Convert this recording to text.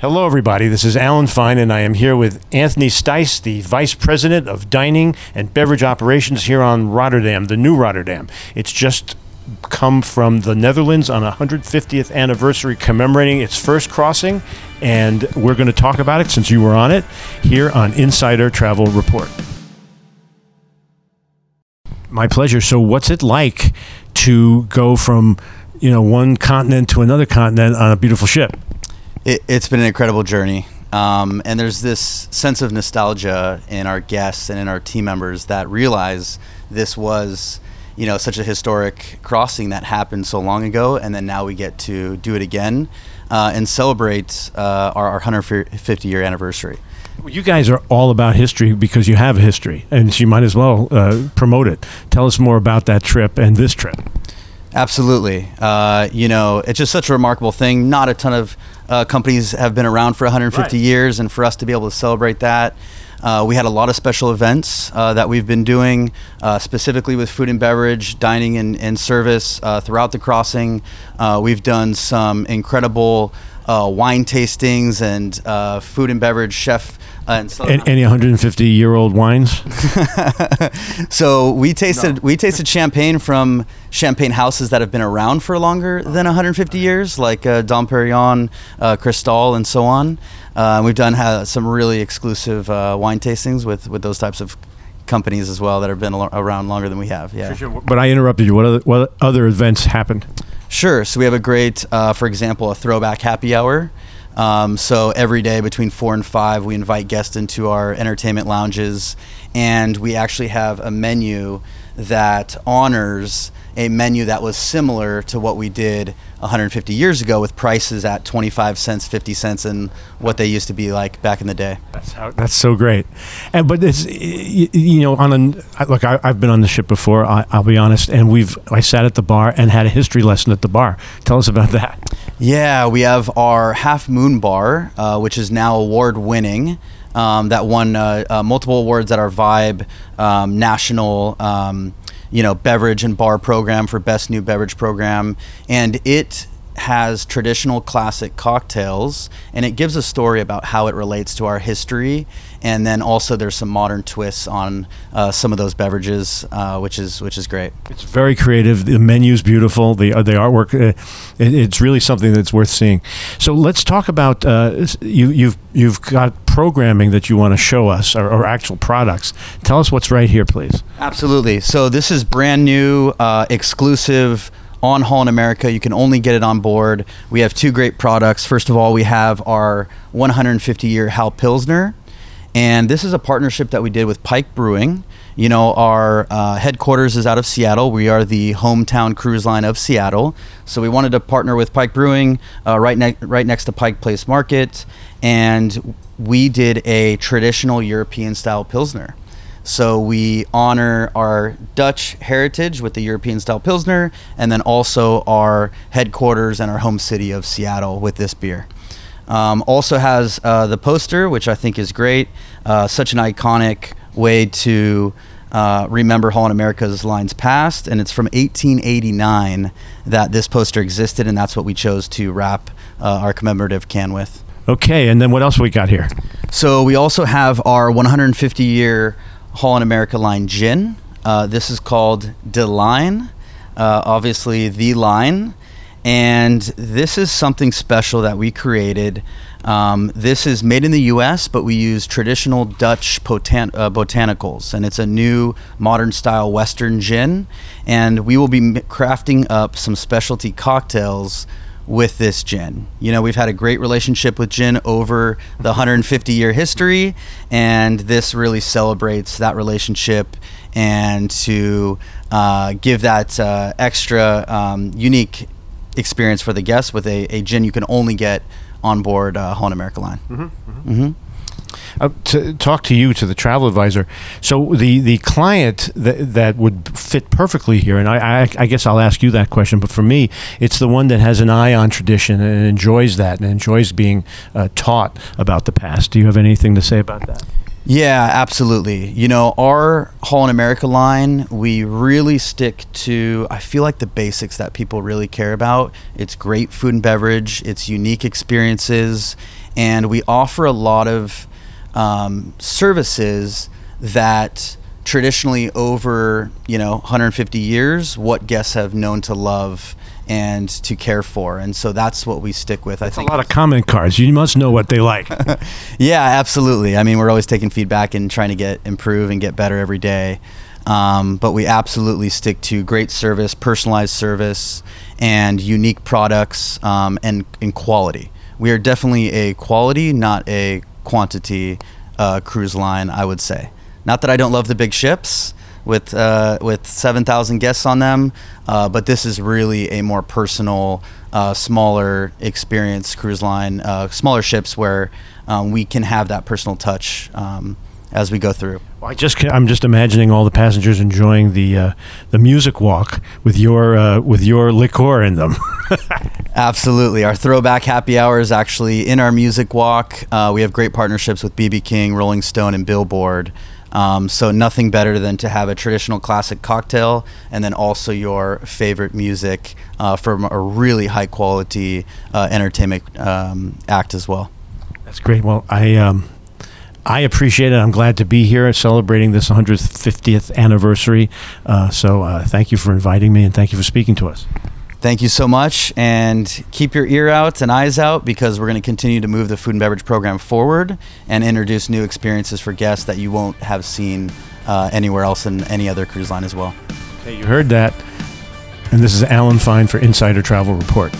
Hello, everybody. This is Alan Fine, and I am here with Anthony Stice, the Vice President of Dining and Beverage Operations here on Rotterdam, the new Rotterdam. It's just come from the Netherlands on a 150th anniversary commemorating its first crossing, and we're going to talk about it since you were on it here on Insider Travel Report. My pleasure. So, what's it like to go from you know one continent to another continent on a beautiful ship? It, has been an incredible journey. Um, and there's this sense of nostalgia in our guests and in our team members that realize this was, you know, such a historic crossing that happened so long ago, and then now we get to do it again uh, and celebrate uh, our, our 150 year anniversary. You guys are all about history because you have history, and you might as well uh, promote it. Tell us more about that trip and this trip. Absolutely. Uh, you know, it's just such a remarkable thing. Not a ton of uh, companies have been around for 150 right. years, and for us to be able to celebrate that. Uh, we had a lot of special events uh, that we've been doing, uh, specifically with food and beverage, dining and, and service uh, throughout the crossing. Uh, we've done some incredible uh, wine tastings and uh, food and beverage chef. Uh, and so any 150 year old wines? so we tasted no. we tasted champagne from champagne houses that have been around for longer than 150 years, like uh, Dom Perignon, uh, Cristal, and so on. Uh, we've done some really exclusive uh, wine tastings with with those types of companies as well that have been around longer than we have. Yeah. Sure. But I interrupted you. What other what other events happened? Sure. So we have a great, uh, for example, a throwback happy hour. Um, so every day between four and five, we invite guests into our entertainment lounges, and we actually have a menu that honors a menu that was similar to what we did 150 years ago with prices at 25 cents 50 cents and what they used to be like back in the day. That's how that's so great. And but it's you know on a look I, have been on the ship before I, will be honest and we've i sat at the bar and had a history lesson at the bar. Tell us about that. Yeah we have our half moon bar uh, which is now award winning um, that won uh, uh, multiple awards at our vibe um, national um, you know beverage and bar program for best new beverage program, and it has traditional classic cocktails and it gives a story about how it relates to our history and then also there's some modern twists on uh, some of those beverages uh, which is which is great it's very creative the menu's beautiful the, uh, the artwork uh, it, it's really something that's worth seeing so let's talk about uh, you, you've you've got programming that you want to show us or, or, actual products. Tell us what's right here, please. Absolutely. So this is brand new, uh, exclusive on Holland America. You can only get it on board. We have two great products. First of all, we have our 150 year Hal Pilsner. And this is a partnership that we did with Pike Brewing. You know, our uh, headquarters is out of Seattle. We are the hometown cruise line of Seattle. So we wanted to partner with Pike Brewing uh, right, ne- right next to Pike Place Market. And we did a traditional European style Pilsner. So we honor our Dutch heritage with the European style Pilsner, and then also our headquarters and our home city of Seattle with this beer. Um, also has uh, the poster, which I think is great. Uh, such an iconic way to uh, remember Holland America's lines past, and it's from 1889 that this poster existed, and that's what we chose to wrap uh, our commemorative can with. Okay, and then what else we got here? So we also have our 150 year Holland America line gin. Uh, this is called De Line, uh, obviously the line. And this is something special that we created. Um, this is made in the US, but we use traditional Dutch botan- uh, botanicals. And it's a new modern style Western gin. And we will be crafting up some specialty cocktails with this gin. You know, we've had a great relationship with gin over the 150 year history, and this really celebrates that relationship and to uh, give that uh, extra um, unique experience for the guests with a, a, gin you can only get on board uh, Holland America line. Mm-hmm, mm-hmm. Mm-hmm. Uh, to talk to you, to the travel advisor. So the the client that that would fit perfectly here, and I, I, I guess I'll ask you that question. But for me, it's the one that has an eye on tradition and enjoys that and enjoys being uh, taught about the past. Do you have anything to say about that? Yeah, absolutely. You know, our Holland America line, we really stick to, I feel like the basics that people really care about. It's great food and beverage, it's unique experiences, and we offer a lot of um, services that traditionally over, you know, 150 years, what guests have known to love and to care for. And so that's what we stick with. That's I think a lot of comment cards. You must know what they like. yeah, absolutely. I mean, we're always taking feedback and trying to get improve and get better every day. Um, but we absolutely stick to great service, personalized service, and unique products um, and, and quality. We are definitely a quality, not a quantity uh, cruise line, I would say. Not that I don't love the big ships with uh, with 7,000 guests on them. Uh, but this is really a more personal, uh, smaller experience cruise line, uh, smaller ships where um, we can have that personal touch um, as we go through. I just I'm just imagining all the passengers enjoying the uh, the music walk with your uh, with your liqueur in them. Absolutely, our throwback happy hour is actually in our music walk. we have great partnerships with BB King, Rolling Stone, and Billboard. Um, so nothing better than to have a traditional classic cocktail and then also your favorite music uh, from a really high quality uh, entertainment um, act as well. That's great. Well, I um, I appreciate it. I'm glad to be here celebrating this 150th anniversary. Uh, so uh, thank you for inviting me and thank you for speaking to us. Thank you so much, and keep your ear out and eyes out because we're going to continue to move the food and beverage program forward and introduce new experiences for guests that you won't have seen uh, anywhere else in any other cruise line as well. Okay, you heard that. And this is Alan Fine for Insider Travel Report.